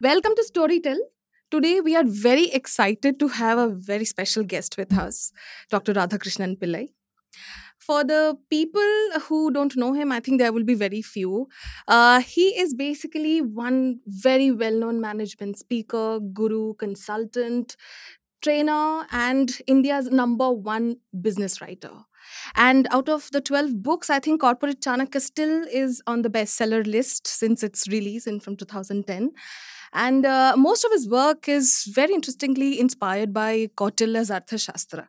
Welcome to Storytel. Today we are very excited to have a very special guest with us, Dr. Radhakrishnan Pillai. For the people who don't know him, I think there will be very few. Uh, he is basically one very well known management speaker, guru, consultant, trainer, and India's number one business writer. And out of the 12 books, I think Corporate Chanakya still is on the bestseller list since its release in from 2010. And uh, most of his work is very interestingly inspired by Kautilya's Arthashastra,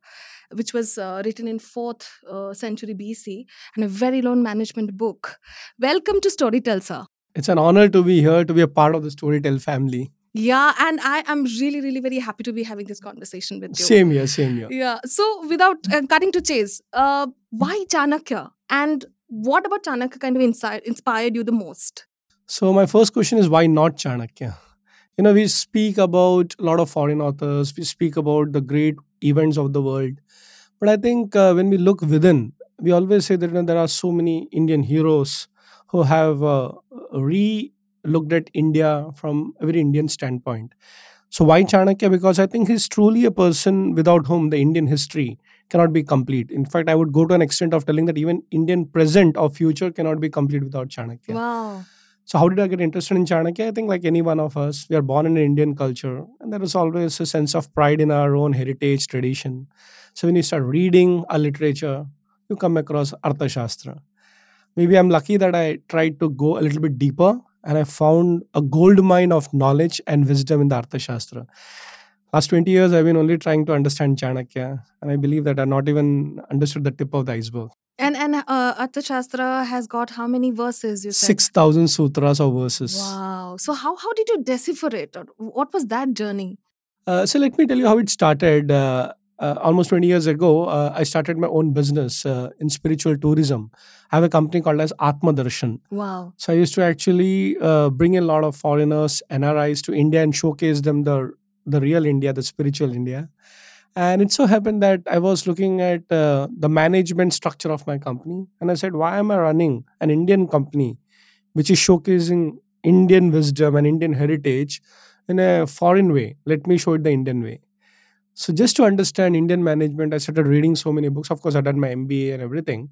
which was uh, written in 4th uh, century BC and a very long management book. Welcome to Storytel, sir. It's an honor to be here, to be a part of the Storytel family. Yeah, and I am really, really very happy to be having this conversation with you. Same here, same here. Yeah. So, without uh, cutting to chase, uh, why Chanakya? And what about Chanakya kind of inspired you the most? So, my first question is why not Chanakya? You know, we speak about a lot of foreign authors, we speak about the great events of the world. But I think uh, when we look within, we always say that you know, there are so many Indian heroes who have uh, re looked at India from a very Indian standpoint. So why Chanakya? Because I think he's truly a person without whom the Indian history cannot be complete. In fact, I would go to an extent of telling that even Indian present or future cannot be complete without Chanakya. Wow. So how did I get interested in Chanakya? I think like any one of us, we are born in an Indian culture, and there is always a sense of pride in our own heritage tradition. So when you start reading a literature, you come across Arthashastra. Maybe I'm lucky that I tried to go a little bit deeper and I found a gold mine of knowledge and wisdom in the Arthashastra. Last 20 years, I've been only trying to understand Chanakya, and I believe that I've not even understood the tip of the iceberg. And uh, Arthashastra has got how many verses? You said 6,000 sutras or verses. Wow. So how how did you decipher it? What was that journey? Uh, so let me tell you how it started. Uh, uh, almost 20 years ago, uh, I started my own business uh, in spiritual tourism. I have a company called as Atma Darshan. Wow. So I used to actually uh, bring in a lot of foreigners, NRIs to India and showcase them the the real India, the spiritual India. And it so happened that I was looking at uh, the management structure of my company, and I said, "Why am I running an Indian company, which is showcasing Indian wisdom and Indian heritage in a foreign way? Let me show it the Indian way." So just to understand Indian management, I started reading so many books. Of course, I did my MBA and everything,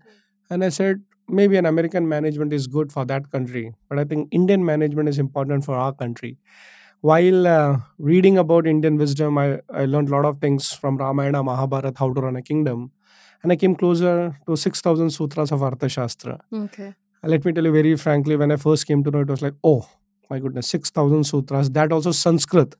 and I said maybe an American management is good for that country, but I think Indian management is important for our country while uh, reading about Indian wisdom, I, I learned a lot of things from Ramayana, Mahabharata, how to run a kingdom. And I came closer to 6,000 sutras of Arthashastra. Okay. Let me tell you very frankly, when I first came to know it, was like, oh, my goodness, 6,000 sutras. That also Sanskrit.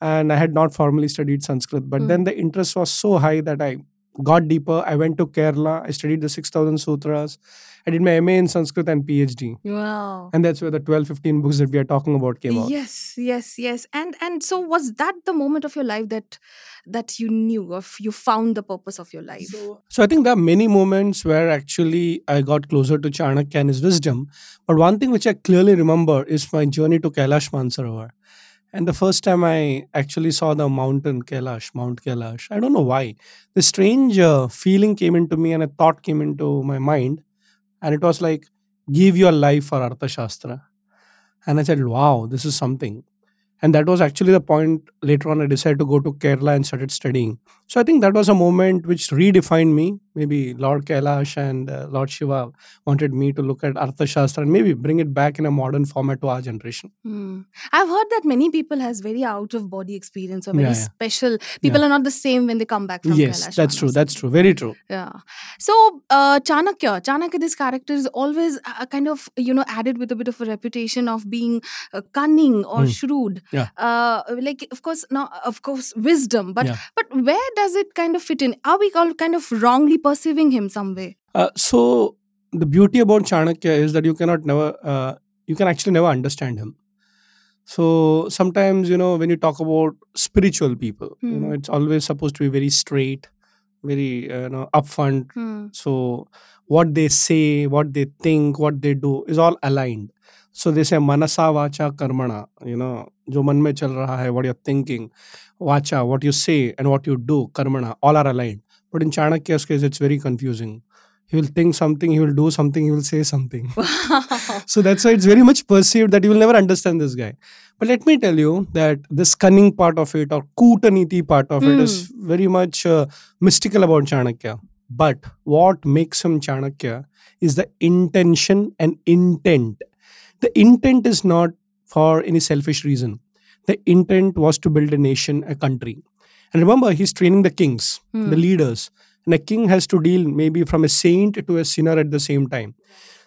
And I had not formally studied Sanskrit. But Mm. then the interest was so high that I got deeper. I went to Kerala. I studied the 6,000 sutras. I did my MA in Sanskrit and PhD. Wow. And that's where the 12, 15 books that we are talking about came out. Yes, yes, yes. And and so was that the moment of your life that that you knew of you found the purpose of your life? So, so I think there are many moments where actually I got closer to Chanakya and his wisdom. But one thing which I clearly remember is my journey to Kailash Mansarovar. And the first time I actually saw the mountain Kailash, Mount Kailash, I don't know why. This strange uh, feeling came into me and a thought came into my mind. And it was like, give your life for Arthashastra. And I said, wow, this is something. And that was actually the point later on I decided to go to Kerala and started studying. So I think that was a moment which redefined me. Maybe Lord Kailash and uh, Lord Shiva wanted me to look at Arthashastra and maybe bring it back in a modern format to our generation. Hmm. I've heard that many people has very out of body experience or very Yeah, yeah. special. People are not the same when they come back from yes, Kailash that's true. That's true. Very true. Yeah. So uh, Chanakya, Chanakya, this character is always uh, kind of you know added with a bit of a reputation of being uh, cunning or Hmm. shrewd. Yeah. Uh, like of course now of course wisdom, but Yeah. but where does it kind of fit in? Are we all kind of wrongly perceiving him some way? Uh, so the beauty about Chanakya is that you cannot never, uh, you can actually never understand him. So sometimes you know when you talk about spiritual people, you know Hmm. it's always supposed to be very straight, very uh, you know upfront. Hmm. So what they say, what they think, what they do is all aligned. So they say manasa vacha karmana. You know जो मन में चल रहा है, what you're thinking, vacha, what you say and what you do, karmana, all are aligned. But in Chanakya's case, it's very confusing. He will think something, he will do something, he will say something. Wow. So that's why it's very much perceived that you will never understand this guy. But let me tell you that this cunning part of it or Kutaniti part of mm. it is very much uh, mystical about Chanakya. But what makes him Chanakya is the intention and intent. The intent is not for any selfish reason. The intent was to build a nation, a country. And remember, he's training the kings, Hmm. the leaders. And a king has to deal maybe from a saint to a sinner at the same time.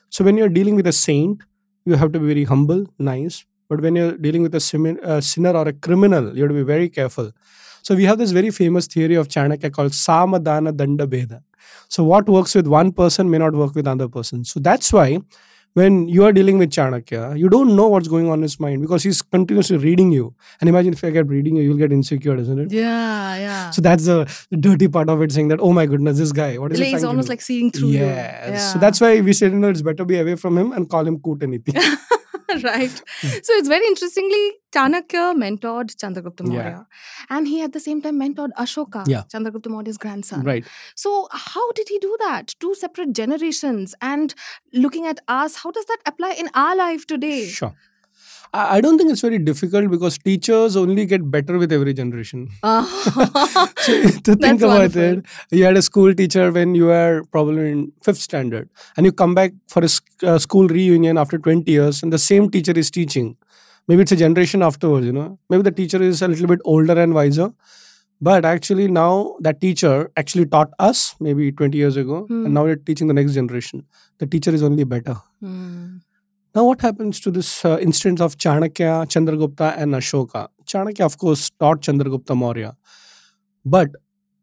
So when you're dealing with a saint, you have to be very humble, nice. But when you're dealing with a a sinner or a criminal, you have to be very careful. So we have this very famous theory of Chanakya called Samadana Danda Bheda. So what works with one person may not work with another person. So that's why when you are dealing with Chanakya, you don't know what's going on in his mind because he's continuously reading you. And imagine if I kept reading you, you'll get insecure, isn't it? Yeah, yeah. So that's the dirty part of it, saying that, oh my goodness, this guy, what is he to almost like seeing through yes. you. Yeah. So that's why we said, you know, it's better be away from him and call him Kutaniti. right. So it's very interestingly, Chanakya mentored Chandragupta Maurya. Yeah. And he at the same time mentored Ashoka, Yeah. Chandragupta Maurya's grandson. right. So how did he do that? Two separate generations. And looking at us, how does that apply in our life today? Sure. I don't think it's very difficult because teachers only get better with every generation. Ah. So to think about wonderful. it, you had a school teacher when you were probably in fifth standard, and you come back for a uh, school reunion after 20 years, and the same teacher is teaching. Maybe it's a generation afterwards, you know. Maybe the teacher is a little bit older and wiser. But actually, now that teacher actually taught us maybe 20 years ago, Hmm. and now you're teaching the next generation. The teacher is only better. Hmm. Now, what happens to this uh, instance of Chanakya, Chandragupta, and Ashoka? Chanakya, of course, taught Chandragupta Maurya. But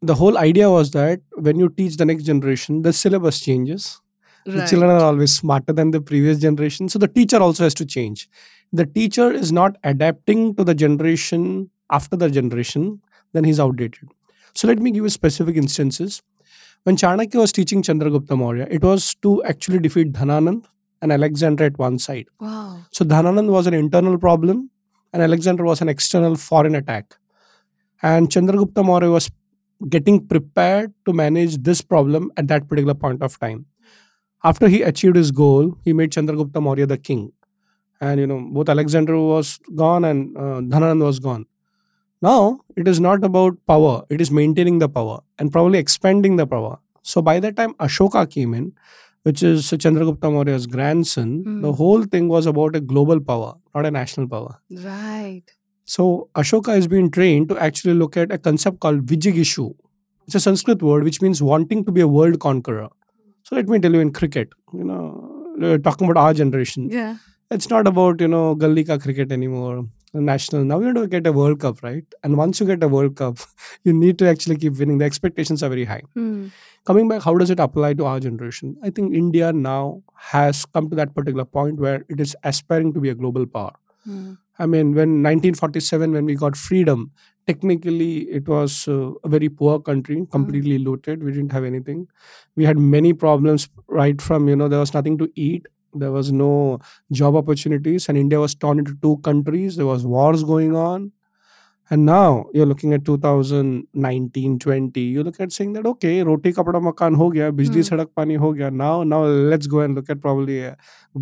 the whole idea was that when you teach the next generation, the syllabus changes. Right. The children are always smarter than the previous generation. So the teacher also has to change. The teacher is not adapting to the generation after the generation, then he's outdated. So let me give you specific instances. When Chanakya was teaching Chandragupta Maurya, it was to actually defeat Dhananand and Alexander at one side. Wow. So Dhananand was an internal problem and Alexander was an external foreign attack. And Chandragupta Maurya was getting prepared to manage this problem at that particular point of time. After he achieved his goal, he made Chandragupta Maurya the king. And you know, both Alexander was gone and uh, Dhananand was gone. Now it is not about power, it is maintaining the power and probably expanding the power. So by the time Ashoka came in, which is Chandragupta Maurya's grandson, Hmm. the whole thing was about a global power, not a national power. Right. So Ashoka has been trained to actually look at a concept called Vijigishu. It's a Sanskrit word which means wanting to be a world conqueror. So let me tell you in cricket, you know, talking about our generation. Yeah. It's not about, you know, Gully ka cricket anymore. National. Now you have to get a World Cup, right? And once you get a World Cup, you need to actually keep winning. The expectations are very high Hmm. Coming back how does it apply to our generation? I think india now has come to that particular point where it is aspiring to be a global power. Hmm. i mean when 1947 when we got freedom technically it was uh, a very poor country completely looted. We didn't have anything. We had many problems right from you know there was nothing to eat. There was no job opportunities and india was torn into two countries. There was wars going on and now you're looking at 2019 20 you look at saying that okay roti kapda makan ho gaya bijli Hmm. sadak pani ho gaya now now let's go and look at probably a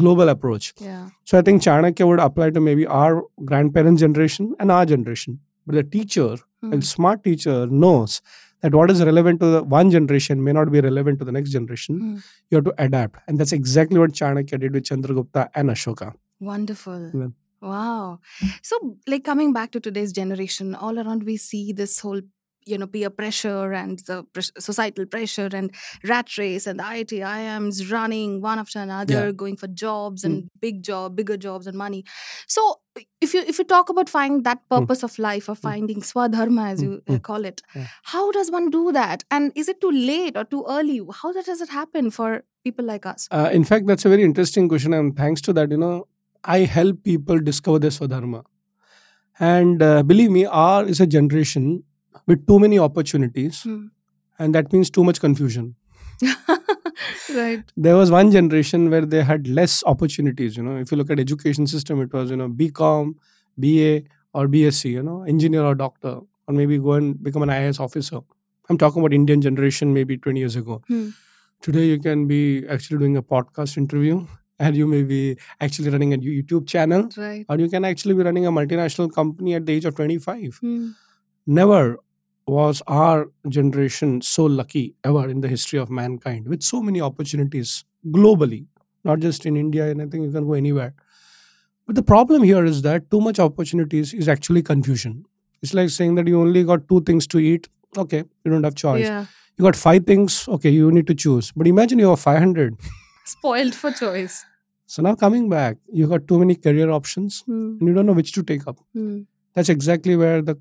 global approach Yeah. so i think chanakya would apply to maybe our grandparents generation and our generation but the teacher Hmm. a smart teacher knows that what is relevant to the one generation may not be relevant to the next generation Hmm. you have to adapt and that's exactly what chanakya did with chandragupta and ashoka Wonderful. Yeah. Wow. So, like coming back to today's generation, all around we see this whole, you know, peer pressure and the societal pressure and rat race and the IT IMs running one after another, Yeah. going for jobs Mm. and big job, bigger jobs and money. So, if you if you talk about finding that purpose of life or finding swadharma as Mm, you mm. call it, Yeah. how does one do that? And is it too late or too early? How does it happen for people like us? Uh, in fact, that's a very interesting question, and thanks to that, you know, I help people discover their swadharma. And uh, believe me, R is a generation with too many opportunities, Hmm. and that means too much confusion. right. There was one generation where they had less opportunities. You know, if you look at education system, it was you know BCom, BA, or BSc. You know, engineer or doctor, or maybe go and become an IAS officer. I'm talking about Indian generation, maybe 20 years ago. Hmm. Today, you can be actually doing a podcast interview and you may be actually running a YouTube channel, Right. or you can actually be running a multinational company at the age of 25. Hmm. Never was our generation so lucky ever in the history of mankind with so many opportunities globally, not just in India, and I think you can go anywhere. But the problem here is that too much opportunities is actually confusion. It's like saying that you only got two things to eat. Okay, you don't have choice. Yeah. You got five things. Okay, you need to choose. But imagine you have 500. Spoiled for choice. So now coming back, you got too many career options Hmm. and you don't know which to take up. Hmm. That's exactly where the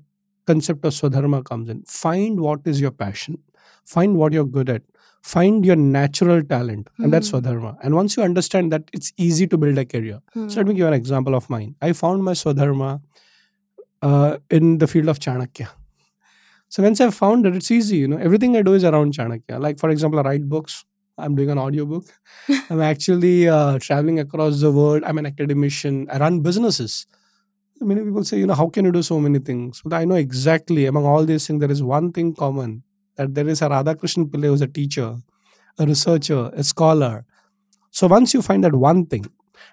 concept of Swadharma comes in. Find what is your passion, find what you're good at, find your natural talent, and that's Hmm. Swadharma. And once you understand that, it's easy to build a career. Hmm. So let me give you an example of mine. I found my Swadharma uh, in the field of Chanakya. So once I found it, it's easy. You know, everything I do is around Chanakya. Like for example, I write books. I'm doing an audiobook. I'm actually uh, traveling across the world. I'm an academician. I run businesses. Many people say, you know, how can you do so many things? But I know exactly among all these things, there is one thing common that there is a Radhakrishnan Pillai who's a teacher, a researcher, a scholar. So once you find that one thing,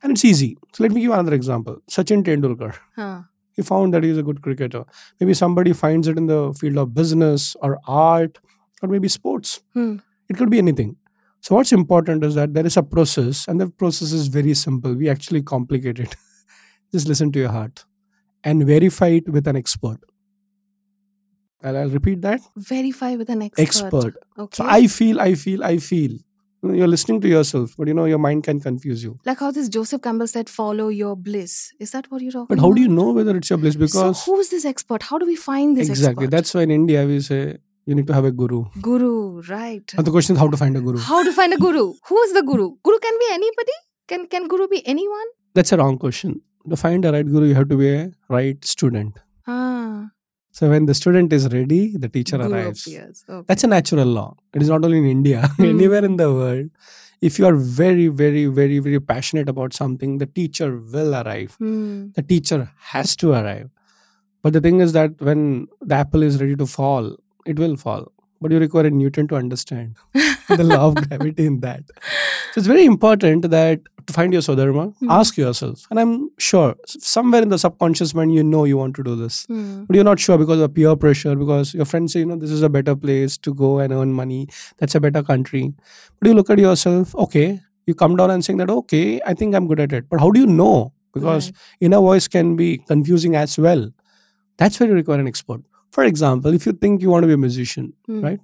and it's easy. So let me give you another example. Sachin Tendulkar. Huh. He found that he's a good cricketer. Maybe somebody finds it in the field of business or art or maybe sports. Hmm. It could be anything. So what's important is that there is a process, and the process is very simple. We actually complicate it. Just listen to your heart and verify it with an expert. And I'll repeat that Verify with an expert. expert. Okay. So I feel, I feel, I feel. You're listening to yourself, but you know your mind can confuse you. like how this Joseph Campbell said, follow your bliss. Is that what you're talking about? But how do you know whether it's your bliss? Because so who's this expert? How do we find this exactly expert? that's why in India we say you need to have a guru. Guru, right. And the question is how to find a guru. How to find a guru? Who is the guru? Guru can be anybody? Can can guru be anyone? That's a wrong question. To find a right guru, you have to be a right student. Ah, So when the student is ready, the teacher guru arrives. appears. Okay. That's a natural law. It is not only in India, Hmm. anywhere in the world. If you are very, very, very, very passionate about something, the teacher will arrive. Hmm. The teacher has to arrive. But the thing is that when the apple is ready to fall, it will fall. But you require a Newton to understand the law of gravity in that. So it's very important that to find your Swadharma, Hmm. ask yourself. And I'm sure somewhere in the subconscious mind, you know you want to do this. Hmm. But you're not sure because of peer pressure, because your friends say, you know, this is a better place to go and earn money. That's a better country. But you look at yourself, okay, you come down and saying that, okay, I think I'm good at it. But how do you know? Because Right. inner voice can be confusing as well. That's where you require an expert. For example, if you think you want to be a musician, Hmm. right?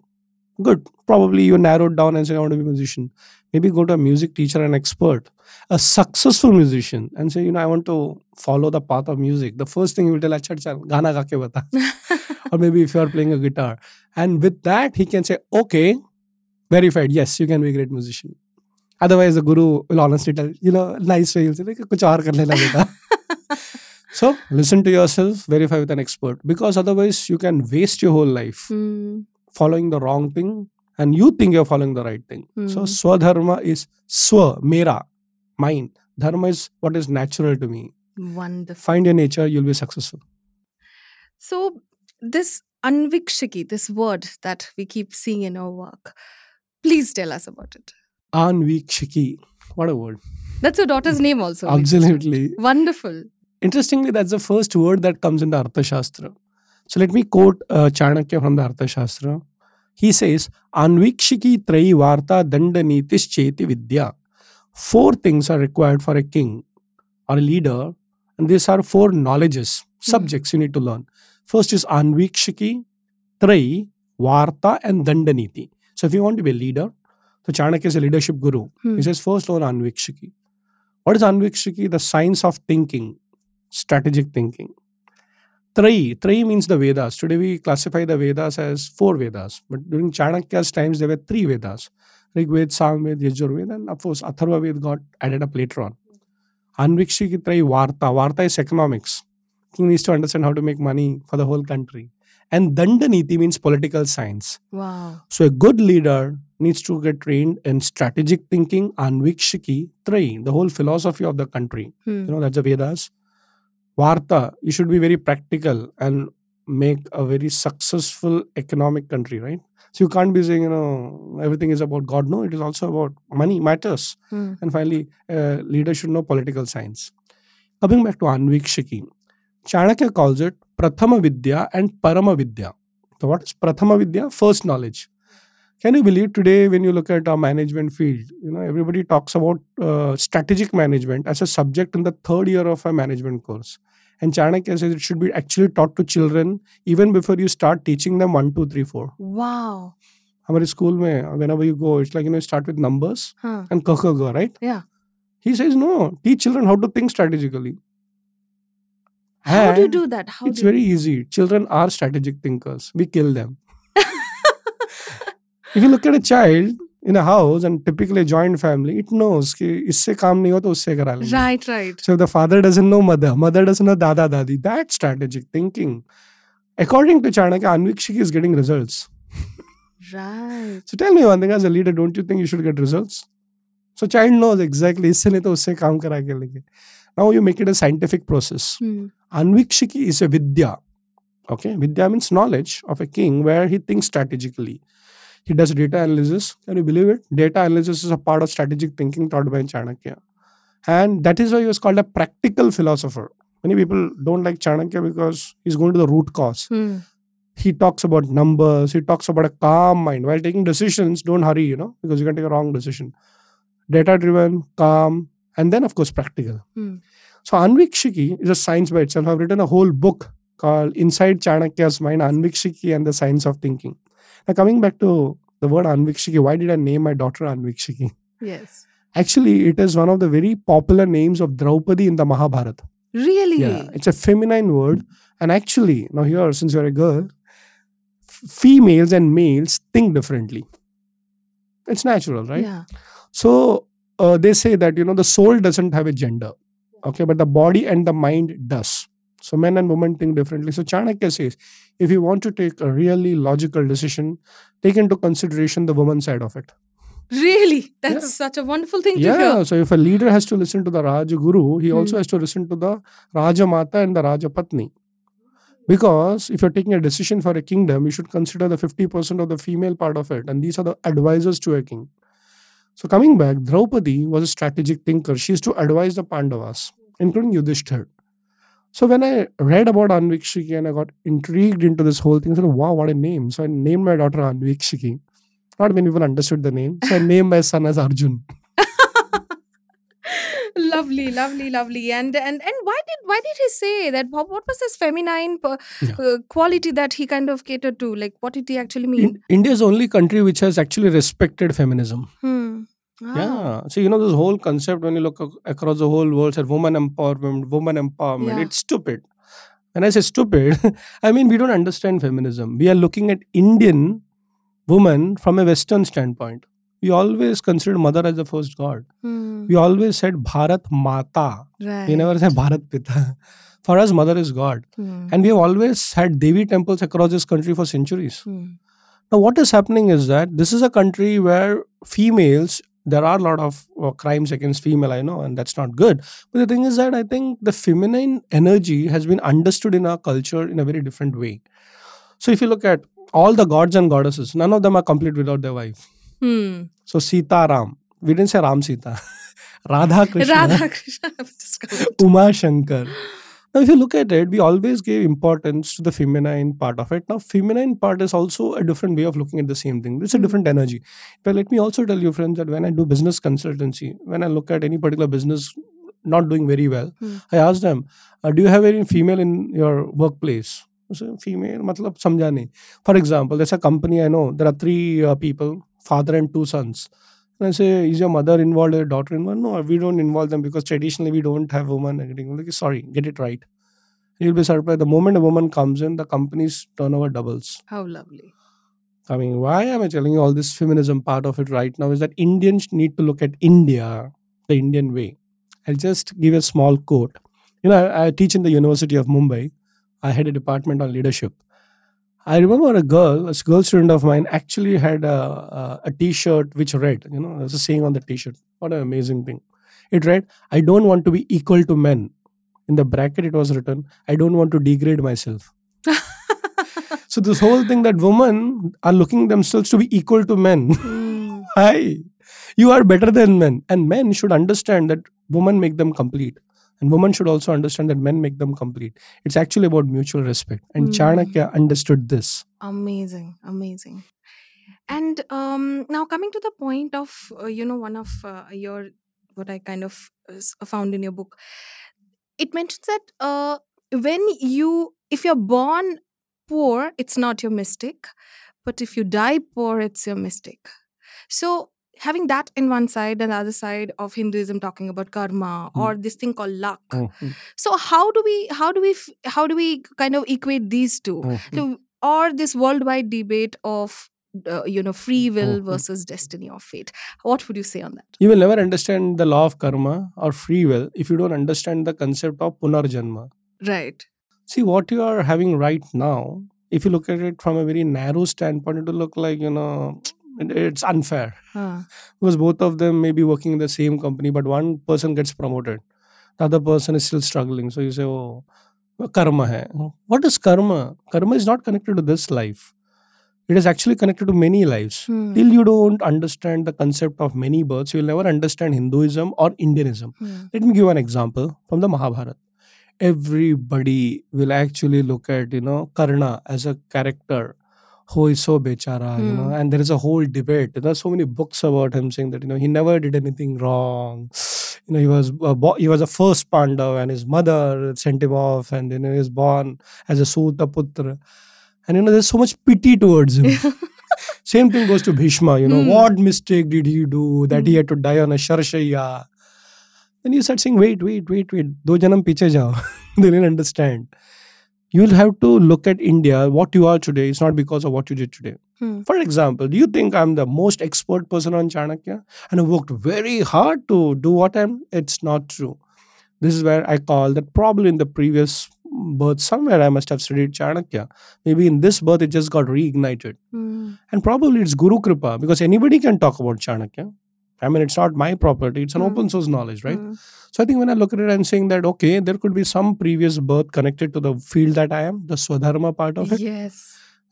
Good. Probably you narrowed down and say, I want to be a musician. Maybe go to a music teacher, an expert, a successful musician, and say, you know, I want to follow the path of music. The first thing he will tell, Acha, acha, gana ga ke bata. or maybe if you are playing a guitar. And with that, he can say, okay, verified, yes, you can be a great musician. Otherwise, the guru will honestly tell, you know, nice way, he'll say, "Like, kuch aur kar lena beta. so listen to yourself, verify with an expert. Because otherwise, you can waste your whole life Hmm. following the wrong thing and you think you're following the right thing. So Hmm. swadharma is swa, mera, mine. Dharma is what is natural to me. Wonderful. Find your nature, you'll be successful. So this anvikshiki, this word that we keep seeing in our work, please tell us about it. Anvikshiki. What a word. That's your daughter's name also. Absolutely. Wonderful. Interestingly, that's the first word that comes in the Arthashastra. So let me quote uh, Chanakya from the Arthashastra. He says, Anvikshiki trayi varta danda nitis cheti vidya. Four things are required for a king or a leader, and these are four knowledges, subjects you need to learn. First is Anvikshiki, Trayi, Varta, and Dandaniti. So if you want to be a leader, so Chanakya is a leadership guru. Hmm. He says, first learn Anvikshiki. What is Anvikshiki? The science of thinking, strategic thinking. Trayi, Trayi means the Vedas. Today we classify the Vedas as four Vedas, but during Chanakya's times there were three Vedas. Rig Ved, Samved, Yajurved, and of course Atharva Ved got added up later on. Anvikshiki Trayi Varta. Varta is economics. King needs to understand how to make money for the whole country. And Dandaniti means political science. Wow. So a good leader needs to get trained in strategic thinking, Anvikshiki, Trayi, the whole philosophy of the country. Hmm. You know, that's the Vedas. Varta, you should be very practical and make a very successful economic country, right? So you can't be saying, you know, everything is about God. No, it is also about money matters. Hmm. And finally, uh, leaders should know political science. Coming back to Anvikshiki, Chanakya calls it Prathama Vidya and Parama Vidya. So what is Prathama Vidya? First knowledge Can you believe today when you look at our management field, you know, everybody talks about uh, strategic management as a subject in the third year of a management course. And Chanakya says it should be actually taught to children even before you start teaching them one, two, three, four. Wow. हमारे school में whenever you go, it's like you know, start with numbers Huh. and ka ka ga, right? Yeah. He says no, teach children how to think strategically. How do you And do that? How It's do you- very easy. Children are strategic thinkers. We kill them. if you look at a child in a house and typically a joint family, it knows कि इससे काम नहीं हो तो उससे करा लेंगे. Right, right. So if the father doesn't know mother, mother doesn't know dada dadi. That's strategic thinking. According to Chanakya, Anvikshiki is getting results. Right. So tell me one thing as a leader, don't you think you should get results? So child knows exactly इससे नहीं तो उससे काम करा के लेंगे. Now you make it a scientific process. Hmm. Anvikshiki is a vidya. Okay, vidya means knowledge of a king where he thinks strategically. He does data analysis. Can you believe it? Data analysis is a part of strategic thinking taught by Chanakya. And that is why he was called a practical philosopher. Many people don't like Chanakya because he's going to the root cause. Hmm. He talks about numbers, he talks about a calm mind. While taking decisions, don't hurry, you know, because you can take a wrong decision. Data driven, calm, and then, of course, practical. Hmm. So Anvikshiki is a science by itself. I've written a whole book called Inside Chanakya's Mind, Anvikshiki and the Science of Thinking. Now coming back to the word Anvikshiki, why did I name my daughter Anvikshiki? Yes. Actually, it is one of the very popular names of Draupadi in the Mahabharata. Really? Yeah, it's a feminine word. And actually, now here, since you're a girl, f- females and males think differently. It's natural, right? Yeah. So uh, they say that you know the soul doesn't have a gender, okay, but the body and the mind does. So men and women think differently. So Chanakya says, if you want to take a really logical decision, take into consideration the woman side of it. Really? That's Yeah. such a wonderful thing to Yeah. hear. So if a leader has to listen to the Raja Guru, he also Hmm. has to listen to the Raja Mata and the Raja Patni. Because if you're taking a decision for a kingdom, you should consider the 50% of the female part of it. And these are the advisors to a king. So coming back, Draupadi was a strategic thinker. She used to advise the Pandavas, including Yudhishthir. So when I read about Anvikshiki and I got intrigued into this whole thing, I said, wow, what a name. So I named my daughter Anvikshiki. Not many people understood the name. So I named my son as Arjun. lovely, lovely, lovely. And and and why did why did he say that? What, what was this feminine per, Yeah. uh, quality that he kind of catered to? Like, what did he actually mean? In, India is the only country which has actually respected feminism. Hmm. Ah. Yeah. So, you know, this whole concept when you look across the whole world, said woman empowerment, woman empowerment, Yeah. it's stupid. When I say stupid, I mean, we don't understand feminism. We are looking at Indian woman from a Western standpoint. We always considered mother as the first god. Hmm. We always said Bharat Mata. Right. We never said Bharat Pita. For us, mother is God. Hmm. And we have always had Devi temples across this country for centuries. Hmm. Now, what is happening is that this is a country where females, there are a lot of uh, crimes against female, I know, and that's not good. But the thing is that I think the feminine energy has been understood in our culture in a very different way. So, if you look at all the gods and goddesses, none of them are complete without their wife. Hmm. So, Sita Ram, we didn't say Ram Sita, Radha Krishna, Radha Krishna. I was just going to- Uma Shankar. Now, if you look at it, we always gave importance to the feminine part of it. Now, feminine part is also a different way of looking at the same thing. It's a Hmm. different energy. But let me also tell you, friends, that when I do business consultancy, when I look at any particular business not doing very well, Hmm. I ask them, uh, "Do you have any female in your workplace?" Say, female, matlab samjha nahi. For example, there's a company I know. There are three uh, people, father and two sons. And I say, is your mother involved or your daughter involved? No, we don't involve them because traditionally we don't have women. Like, sorry, get it right. You'll be surprised. The moment a woman comes in, the company's turnover doubles. How lovely. I mean, why am I telling you all this feminism part of it right now? Is that Indians need to look at India the Indian way. I'll just give a small quote. You know, I, I teach in the University of Mumbai. I had a department on leadership. I remember a girl, a girl student of mine, actually had a, a, a T-shirt which read, you know, there's a saying on the T-shirt. What an amazing thing! It read, "I don't want to be equal to men." In the bracket, it was written, "I don't want to degrade myself." So this whole thing that women are looking themselves to be equal to men. Mm. Hi, you are better than men, and men should understand that women make them complete, and women should also understand that men make them complete. It's actually about mutual respect, and Hmm. Chanakya understood this. Amazing, amazing. And um, now coming to the point of uh, you know one of uh, your what I kind of uh, found in your book, it mentions that uh, when you if you're born poor, it's not your mistake, but if you die poor, it's your mistake. So having that in one side and the other side of Hinduism talking about karma Hmm. or this thing called luck. Mhm, So how do we how do we how do we kind of equate these two? mhm. So, or this worldwide debate of uh, you know free will versus destiny or fate what would you say on that You will never understand the law of karma or free will if you don't understand the concept of punarjanma. right See what you are having right now. If you look at it from a very narrow standpoint, it will look like you know it's unfair. uh, because both of them may be working in the same company but one person gets promoted. The other person is still struggling. So you say oh karma hai. What is karma? Karma is not connected to this life. It is actually connected to many lives. Hmm, till you don't understand the concept of many births you will never understand hinduism or indianism. Hmm, let me give an example from the mahabharata everybody will actually look at you know karna as a character who is so bechara you know Hmm. and there is a whole debate. There are so many books about him saying that you know he never did anything wrong. You know he was a bo- he was a first pandav and his mother sent him off and then he was born as a suta putra. And you know there's so much pity towards him. Same thing goes to bhishma you know Hmm. what mistake did he do that he Hmm. had to die on a sharshaya then you start saying wait wait wait wait. Do janam piche jao. They didn't understand you'll have to look at india what you are today. Is not because of what you did today. Hmm, for example do you think i'm the most expert person on chanakya? And i worked very hard to do what i'm? It's not true. This is where i call that probably in the previous birth somewhere i must have studied chanakya. Maybe in this birth it just got reignited. Hmm, and probably it's guru kripa because anybody can talk about chanakya i mean it's not my property it's an Hmm. open source knowledge right hmm, so I think when I look at it, I'm saying that okay, there could be some previous birth connected to the field that I am, the Swadharma part of it. yes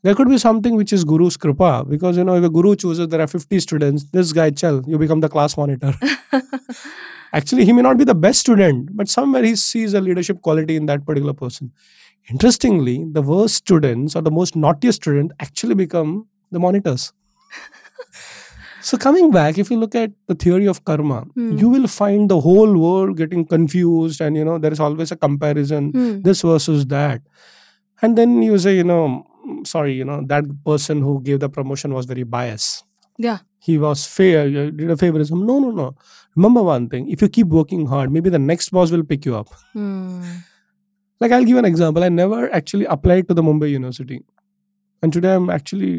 There could be something which is Guru's kripa because you know if a guru chooses there are 50 students, this guy chal, you become the class monitor. Actually, he may not be the best student, but somewhere he sees a leadership quality in that particular person. Interestingly, the worst students or the most naughtiest student actually become the monitors. so coming back, if you look at the theory of karma, Hmm. you will find the whole world getting confused and you know there is always a comparison Hmm, this versus that. And then you say you know "Mm, sorry you know that person who gave the promotion was very biased. Yeah. he was fair did a favorism. No no no. Remember one thing if you keep working hard maybe the next boss will pick you up. Hmm, like i'll give an example. I never actually applied to the mumbai university. And today i'm actually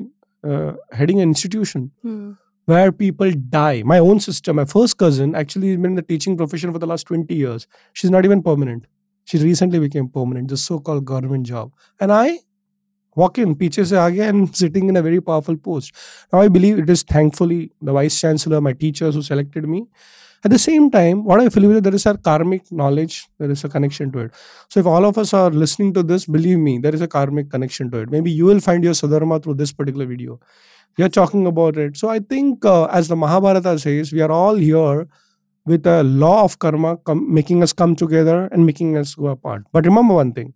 uh, heading an institution. Hmm, where people die. My own sister, my first cousin, actually has been in the teaching profession for the last 20 years. She's not even permanent. She recently became permanent, the so-called government job. And I walk in, piche and sitting in a very powerful post. Now I believe it is thankfully the vice chancellor, my teachers who selected me. At the same time, what I feel is that there is a karmic knowledge, there is a connection to it. So if all of us are listening to this, believe me, there is a karmic connection to it. Maybe you will find your Swadharma through this particular video. We are talking about it. So I think, uh, as the Mahabharata says, we are all here with a law of karma com- making us come together and making us go apart. But remember one thing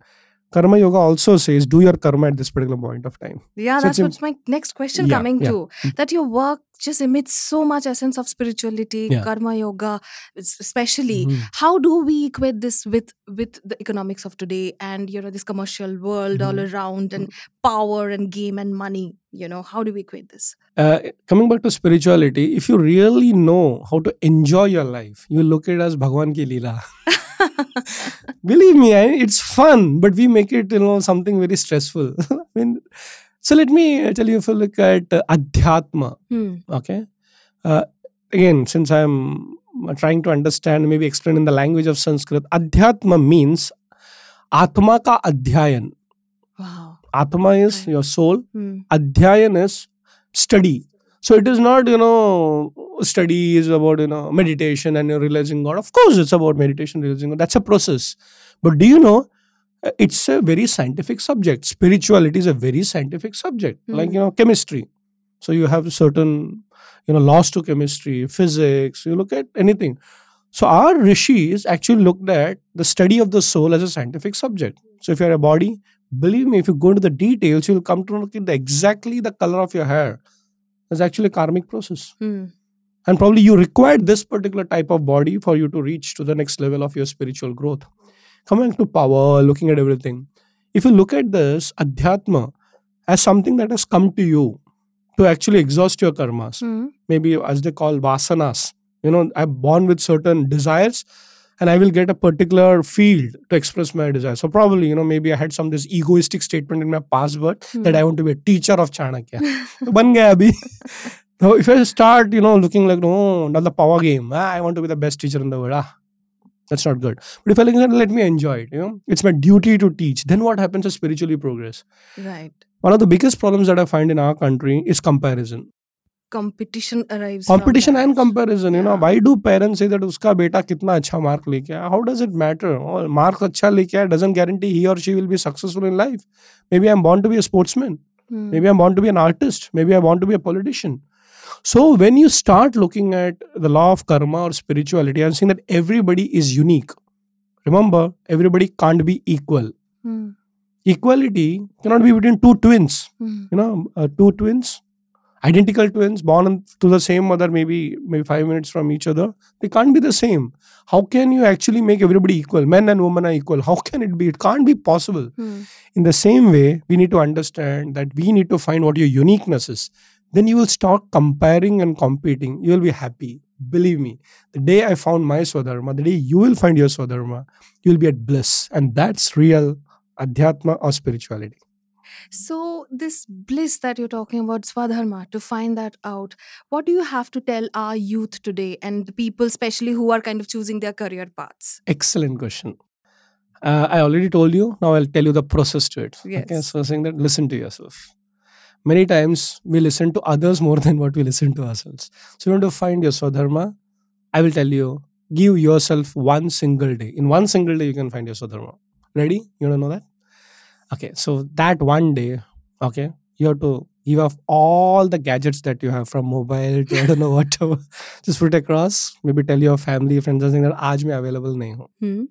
Karma Yoga also says do your karma at this particular point of time. yeah So that's what's my next question Yeah, coming yeah. to that your work just emits so much essence of spirituality Yeah. karma yoga es- especially Mhm. how do we equate this with with the economics of today and you know this commercial world all Mhm. around and power and game and money you know how do we equate this Uh, coming back to spirituality, if you really know how to enjoy your life, you look at it as Bhagwan ki Leela. Believe me, I, it's fun, but we make it, you know, something very stressful. I mean, so let me tell you if you look at uh, Adhyatma, hmm. okay? Uh, again, since I'm trying to understand, maybe explain in the language of Sanskrit, Adhyatma means Atma ka Adhyayan. wow Atma is Right. your soul, hmm. Adhyayan is study. So it is not, you know, study is about, you know, meditation and you're realizing God. Of course, it's about meditation, realizing God. That's a process. But do you know, uh, it's a very scientific subject. Spirituality is a very scientific subject, like Hmm. you know chemistry. So you have certain you know laws to chemistry, physics. You look at anything. So our rishis actually looked at the study of the soul as a scientific subject. So if you're a body, believe me, if you go into the details, you'll come to look at the exactly the color of your hair. It's actually a karmic process Hmm. and probably you required this particular type of body for you to reach to the next level of your spiritual growth coming to power, looking at everything. If you look at this adhyatma as something that has come to you to actually exhaust your karmas, mm. maybe as they call vasanas, you know, I'm born with certain desires and I will get a particular field to express my desire. So probably, you know, maybe I had some this egoistic statement in my past mm. that I want to be a teacher of Chanakya. Ban gaya abhi. So if I start, you know, looking like, oh, another power game. Ah, I want to be the best teacher in the world. Ah, that's not good. But if I like, let me enjoy it. You know, it's my duty to teach. Then what happens is spiritually progress. Right. One of the biggest problems that I find in our country is comparison. Competition arrives. Competition and comparison. You know, why do parents say that uska beta kitna acha mark leke aaya? How does it matter? Oh, mark acha leke aaya doesn't guarantee he or she will be successful in life. Maybe I'm born to be a sportsman. Hmm. Maybe I'm born to be an artist. Maybe I want to be a politician. So when you start looking at the law of karma or spirituality, I'm saying that everybody is unique. Remember, everybody can't be equal. Hmm. Equality cannot be between two twins. Hmm. You know, uh, two twins, identical twins, born to the same mother, maybe maybe five minutes from each other. They can't be the same. How can you actually make everybody equal? Men and women are equal. How can it be? It can't be possible. Hmm. In the same way, we need to understand that we need to find what your uniqueness is. Then you will start comparing and competing. You will be happy. Believe me, the day I found my Swadharma, the day you will find your Swadharma, you will be at bliss. And that's real Adhyatma or spirituality. So, this bliss that you're talking about, Swadharma, to find that out, what do you have to tell our youth today and the people, especially who are kind of choosing their career paths? Excellent question. Uh, I already told you. Now I'll tell you the process to it. Yes. Okay, so saying that listen to yourself many times we listen to others more than what we listen to ourselves. So you want to find your Swadharma? I will tell you, give yourself one single day. In one single day, you can find your Swadharma. Ready? You want to know that? Okay, so that one day, okay, you have to give off all the gadgets that you have from mobile to I don't know whatever. Just put across. Maybe tell your family, friends, something that aaj main available nahi. Hmm.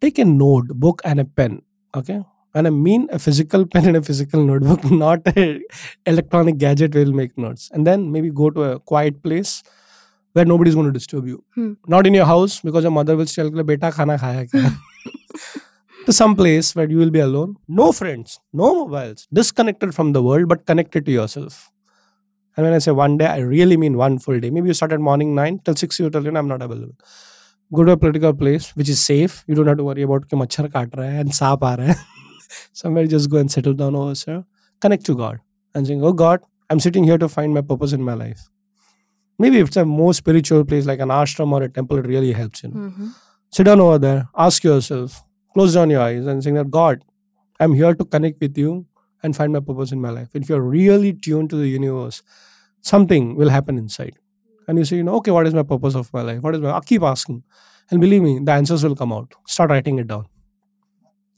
Take a note, book and a pen. Okay, and I mean a physical pen and a physical notebook, not an electronic gadget will make notes. And then maybe go to a quiet place where nobody's going to disturb you. Hmm. Not in your house because your mother will still like, beta khana khaya kya. Hmm. to some place where you will be alone. No friends, no mobiles, disconnected from the world, but connected to yourself. And when I say one day, I really mean one full day. Maybe you start at morning 9 till 6 you tell you I'm not available. Go to a political place which is safe. You don't have to worry about ki machhar kaat raha hai and saap aa raha hai. Somewhere just go and settle down over sir. Connect to God and saying, Oh God, I'm sitting here to find my purpose in my life. Maybe if it's a more spiritual place like an ashram or a temple, it really helps. You know? Mhm. Sit down over there, ask yourself, close down your eyes and saying that God, I'm here to connect with you and find my purpose in my life. If you're really tuned to the universe, something will happen inside. And you say, you know, okay, what is my purpose of my life? What is my I'll keep asking. And believe me, the answers will come out. Start writing it down.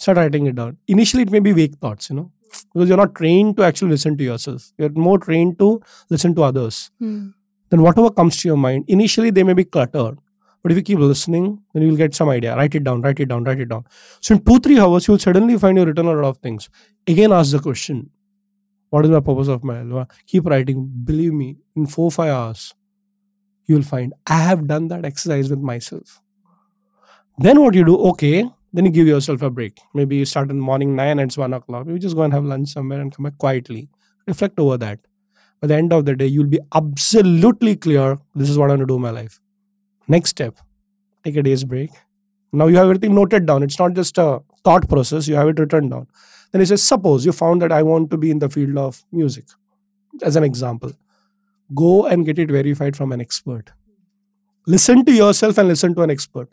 Start writing it down. Initially, it may be vague thoughts, you know, because you're not trained to actually listen to yourself. You're more trained to listen to others. Hmm. Then whatever comes to your mind, initially they may be cluttered. But if you keep listening, then you'll get some idea. Write it down, write it down, write it down. So in two, three hours, you'll suddenly find you've written a lot of things. Again, ask the question. What is my purpose of my life? Keep writing. Believe me, in four, five hours, you'll find I have done that exercise with myself. Then what you do, okay, then you give yourself a break. Maybe you start in the morning 9 and it's 1 o'clock. You just go and have lunch somewhere and come back quietly. Reflect over that. By the end of the day, you'll be absolutely clear this is what I want to do in my life. Next step, take a day's break. Now you have everything noted down. It's not just a thought process, you have it written down. Then it says, suppose you found that I want to be in the field of music, as an example. Go and get it verified from an expert. Listen to yourself and listen to an expert.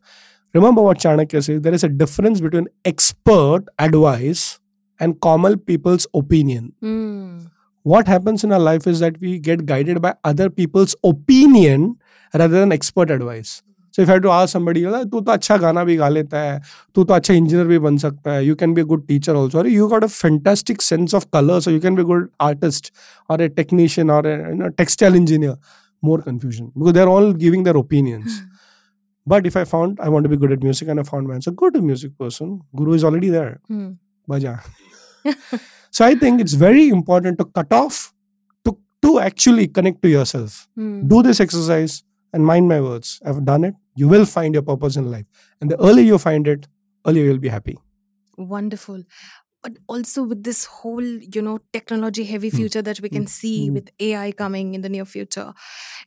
Remember what Chanakya says there is a difference between expert advice and common people's opinion. Hmm. What happens in our life is that we get guided by other people's opinion rather than expert advice. So So if I had to ask somebody, "Yola, तू तो अच्छा गाना भी गा लेता है, तू तो अच्छा engineer भी बन सकता है, you can be a good teacher also, or you got a fantastic sense of color, so you can be a good artist or a technician or a you know, textile engineer. More confusion because But if I found I want to be good at music and I found man, so go to music person. Guru is already there. Hmm. Baja. so I think it's very important to cut off to to actually connect to yourself. Hmm. Do this exercise and mind my words. I've done it. You will find your purpose in life. And the earlier you find it, earlier you'll be happy. Wonderful. But also with this whole, you know, technology heavy Hmm. future that we can see Hmm. with AI coming in the near future,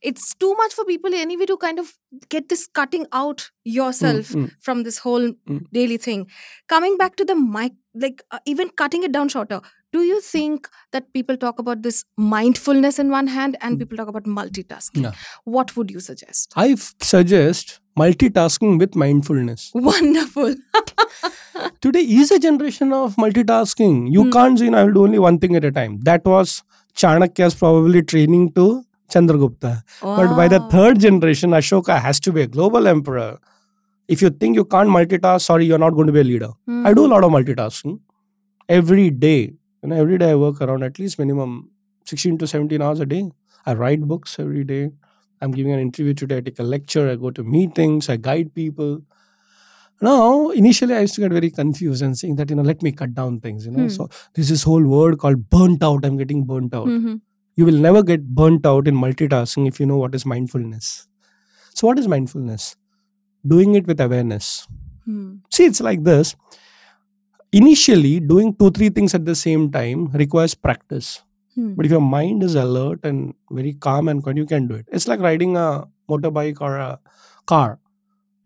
it's too much for people anyway to kind of get this cutting out yourself Mm, mm. from this whole Mm. daily thing. Coming back to the mic, like uh, even cutting it down shorter, do you think that people talk about this mindfulness in one hand and Mm. people talk about multitasking? Yeah. What would you suggest? I f- suggest multitasking with mindfulness. Wonderful. Today is a generation of multitasking. You Hmm. can't say, you know, I will do only one thing at a time. That was Chanakya's probably training to Chandragupta. But by the third generation, Ashoka has to be a global emperor. If you think you can't multitask, sorry, you're not going to be a leader. I do a lot of multitasking every day. You know, every day I work around at least minimum 16 to 17 hours a day. I write books every day. I'm giving an interview today. I take a lecture. I go to meetings. I guide people. Now, initially, I used to get very confused and saying that, you know, let me cut down things, you know. Hmm. So, there's this whole word called burnt out. I'm getting burnt out. Mhm. You will never get burnt out in multitasking if you know what is mindfulness. So, what is mindfulness? Doing it with awareness. Hmm. See, it's like this. Initially, doing two, three things at the same time requires practice. Hmm. But if your mind is alert and very calm and quiet, you can do it. It's like riding a motorbike or a car.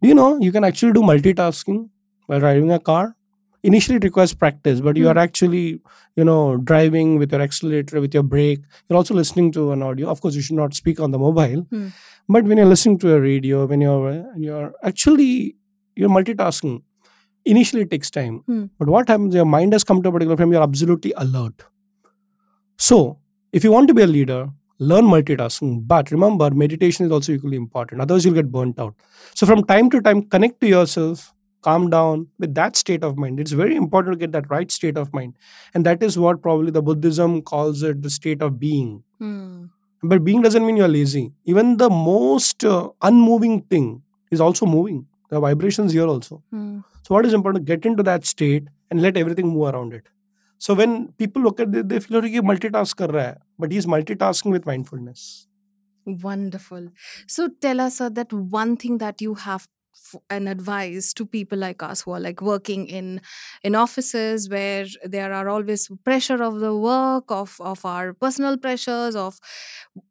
Do you know you can actually do multitasking while driving a car? Initially, it requires practice, but you Hmm. are actually, you know, driving with your accelerator, with your brake. You're also listening to an audio. Of course, you should not speak on the mobile. Hmm. But when you're listening to a radio, when you're you're actually you're multitasking. Initially, it takes time. Hmm. But what happens? Your mind has come to a particular frame. You're absolutely alert. So, if you want to be a leader, learn multitasking. But remember, meditation is also equally important. Otherwise, you'll get burnt out. So, from time to time, connect to yourself, calm down with that state of mind. It's very important to get that right state of mind. And that is what probably the Buddhism calls it the state of being. Hmm. But being doesn't mean you're lazy. Even the most uh, unmoving thing is also moving. The vibrations here also. Hmm. So what is important? Get into that state and let everything move around it. So when people look at it, they feel like multitask kar raha hai, but he's multitasking with mindfulness. Wonderful. So tell us uh, that one thing that you have f- an advice to people like us who are like working in in offices where there are always pressure of the work of of our personal pressures of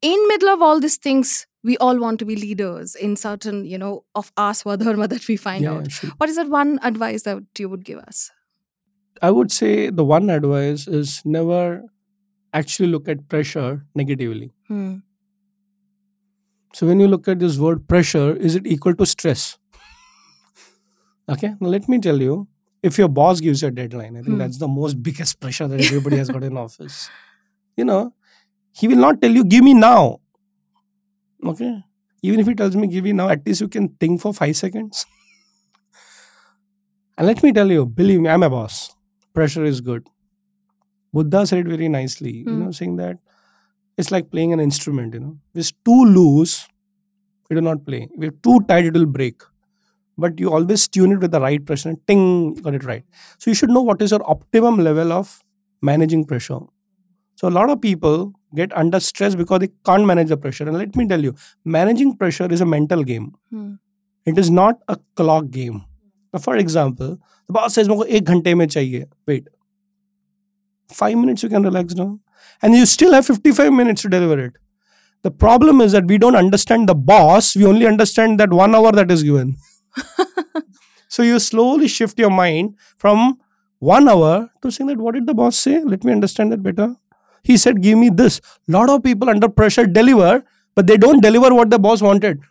in middle of all these things we all want to be leaders in certain you know of our swadharma that we find Yeah, out what is that one advice that you would give us I would say the one advice is never actually look at pressure negatively. Hmm. So when you look at this word pressure, is it equal to stress? okay, now let me tell you, if your boss gives you a deadline, I think Hmm. that's the most biggest pressure that everybody has got in office. You know, he will not tell you, give me now. Okay. Even if he tells me, give me now, at least you can think for five seconds. and let me tell you, believe me, I'm a boss. Pressure is good. Buddha said it very nicely, you Hmm. know, saying that it's like playing an instrument, you know. If it's too loose, it will not play. If it's too tight, it will break. But you always tune it with the right pressure and ting, you got it right. So you should know what is your optimum level of managing pressure. So a lot of people get under stress because they can't manage the pressure. And let me tell you, managing pressure is a mental game. Hmm. It is not a clock game. For example the boss says मेरे को एक घंटे में चाहिए wait five minutes you can relax now and you still have fifty five minutes to deliver it the problem is that we don't understand the boss we only understand that one hour that is given so you slowly shift your mind from one hour to saying that what did the boss say? Let me understand that better. He said, give me this. Lot of people under pressure deliver, but they don't deliver what the boss wanted.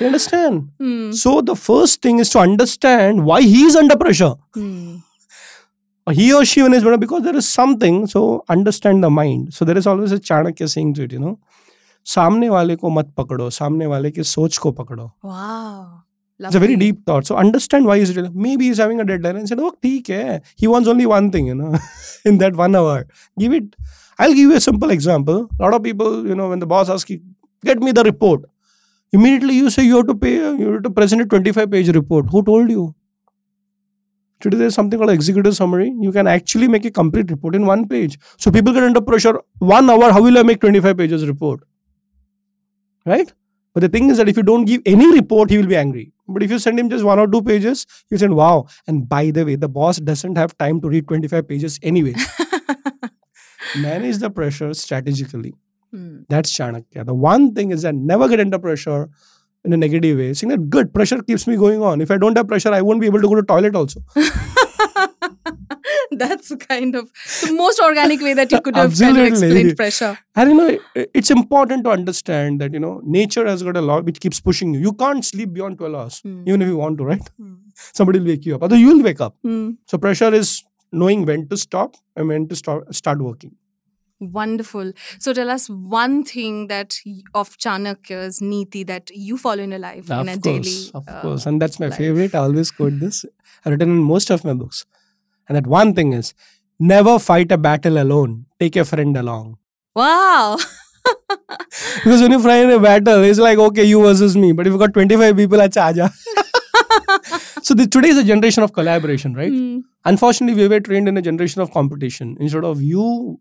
You understand? Hmm. So the first thing is to understand why he is under pressure. Hmm. Or He or she when is better because there is something. So understand the mind. So there is always a Chanakya saying to it, you know. सामने वाले को मत पकड़ो सामने वाले की सोच को पकड़ो Wow. It's a very Lovely. deep thought. So understand why he's doing it. Maybe he's having a deadline and said, "Oh, ठीक है." He wants only one thing, you know, in that one hour. Give it. I'll give you a simple example. A lot of people, you know, when the boss asks you, "Get me the report," immediately you say you have to pay, you have to present a 25 page report. Who told you? Today there's something called executive summary. You can actually make a complete report in one page. So people get under pressure. One hour, how will I make 25 pages report? Right? But the thing is that if you don't give any report, he will be angry. But if you send him just one or two pages, you send wow. And by the way, the boss doesn't have time to read 25 pages anyway. Manage the pressure strategically. Hmm. That's Chanakya. The one thing is that never get under pressure in a negative way. Saying that good pressure keeps me going on. If I don't have pressure, I won't be able to go to toilet also. That's kind of the most organic way that you could have kind of Absolutely. explained pressure. And you know, it's important to understand that you know nature has got a law which keeps pushing you. You can't sleep beyond 12 hours, Hmm. even if you want to, right? Hmm. Somebody will wake you up. Otherwise, you will wake up. So pressure is knowing when to stop and when to start start working. Wonderful. So tell us one thing that of Chanakya's Niti that you follow in your life in a of daily. course, of uh, course, and that's my life. favorite. I always quote this. I've written in most of my books, and that one thing is never fight a battle alone. Take a friend along. Wow. Because when you fight in a battle, it's like okay, you versus me. But if you got twenty five people, acha aja. so the, today is a generation of collaboration, right? Hmm. Unfortunately, we were trained in a generation of competition. Instead of you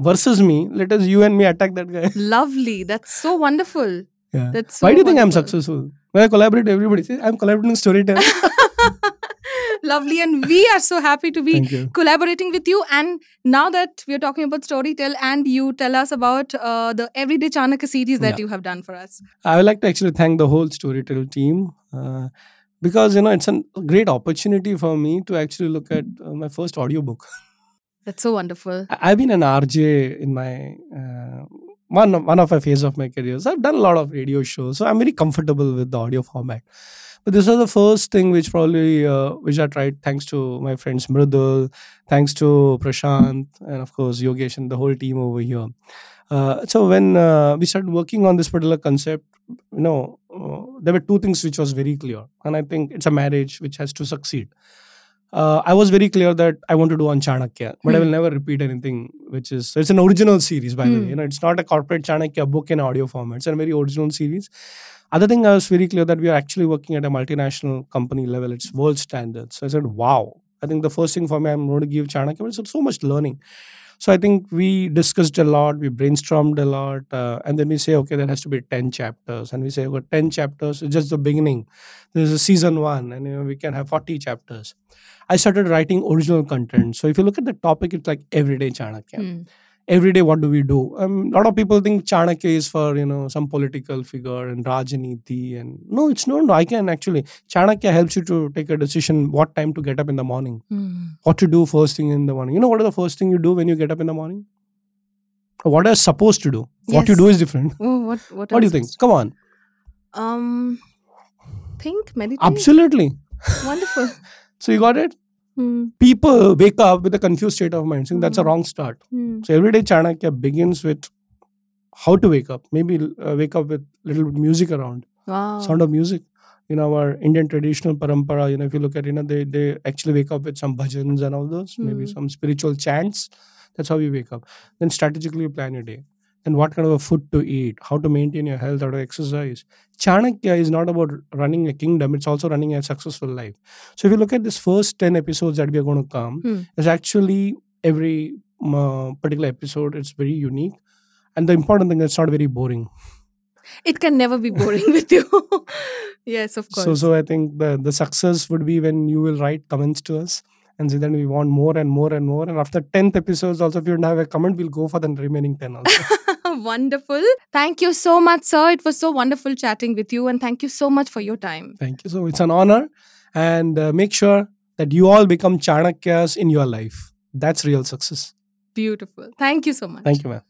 versus me, let us you and me attack that guy. Lovely. That's so wonderful. Yeah. That's so Why do you think I'm successful? When I collaborate, everybody says I'm collaborating storytelling. Lovely. And we are so happy to be collaborating with you. And now that we're talking about Storytel, and you tell us about uh, the Everyday Chanakya series that Yeah. you have done for us. I would like to actually thank the whole Storytel team uh, because you know it's a great opportunity for me to actually look at uh, my first audiobook. That's so wonderful. I- I've been an RJ in my uh, one one of my phase of my career. So I've done a lot of radio shows, so I'm very comfortable with the audio format. But this was the first thing which probably uh, which I tried thanks to my friends Mridul, thanks to Prashant, and of course Yogesh and the whole team over here. Uh, so when uh, we started working on this particular concept, you know, uh, there were two things which was very clear, and I think it's a marriage which has to succeed. Uh, I was very clear that I want to do on Chanakya, but I Hmm. will never repeat anything which is. It's an original series, by the Hmm. way. You know, it's not a corporate Chanakya book in audio format. It's a very original series. Other thing, I was very clear that we are actually working at a multinational company level. It's world standards. So I said, wow. I think the first thing for me, I'm going to give Chanakya, but it's so much learning. So I think we discussed a lot, we brainstormed a lot, uh, and then we say, okay, there has to be 10 chapters. And we say, okay, 10 chapters is just the beginning. There's a season one, and you know, we can have 40 chapters. I started writing original content. So if you look at the topic, it's like everyday Chanakya. Hmm. Every day, what do we do? Um, a lot of people think Chanakya is for you know some political figure and Rajaniti, and no, it's not. No, I can actually Chanakya helps you to take a decision what time to get up in the morning, Hmm. what to do first thing in the morning. You know what is the first thing you do when you get up in the morning? What are you supposed to do? What you do is different. Oh, what what, What do you think? Come on, Um, think meditate. absolutely. Wonderful. So you got it. Hmm. People wake up with a confused state of mind, saying that's a Mhm. wrong start. Hmm. So everyday Chanakya begins with how to wake up. Maybe uh, wake up with little bit music around, Wow. sound of music. You know, our Indian traditional parampara, you know, if you look at, you know, they, they actually wake up with some bhajans and all those, maybe Hmm. some spiritual chants. That's how you wake up. Then strategically you plan your day. Then what kind of a food to eat, how to maintain your health, how to exercise. Chanakya is not about running a kingdom, it's also running a successful life. So if you look at this first 10 episodes that we are going to come, Hmm. it's actually every uh, particular episode, it's very unique. And the important thing is it's not very boring. It can never be boring with you. yes, of course. So, so I think the the success would be when you will write comments to us and say that we want more and more and more. And after tenth episodes, also if you don't have a comment, we'll go for the remaining ten also. wonderful. Thank you so much, sir. It was so wonderful chatting with you, and thank you so much for your time. Thank you. So it's an honor, and uh, make sure that you all become Chanakyas in your life. That's real success. Beautiful. Thank you so much. Thank you, ma'am.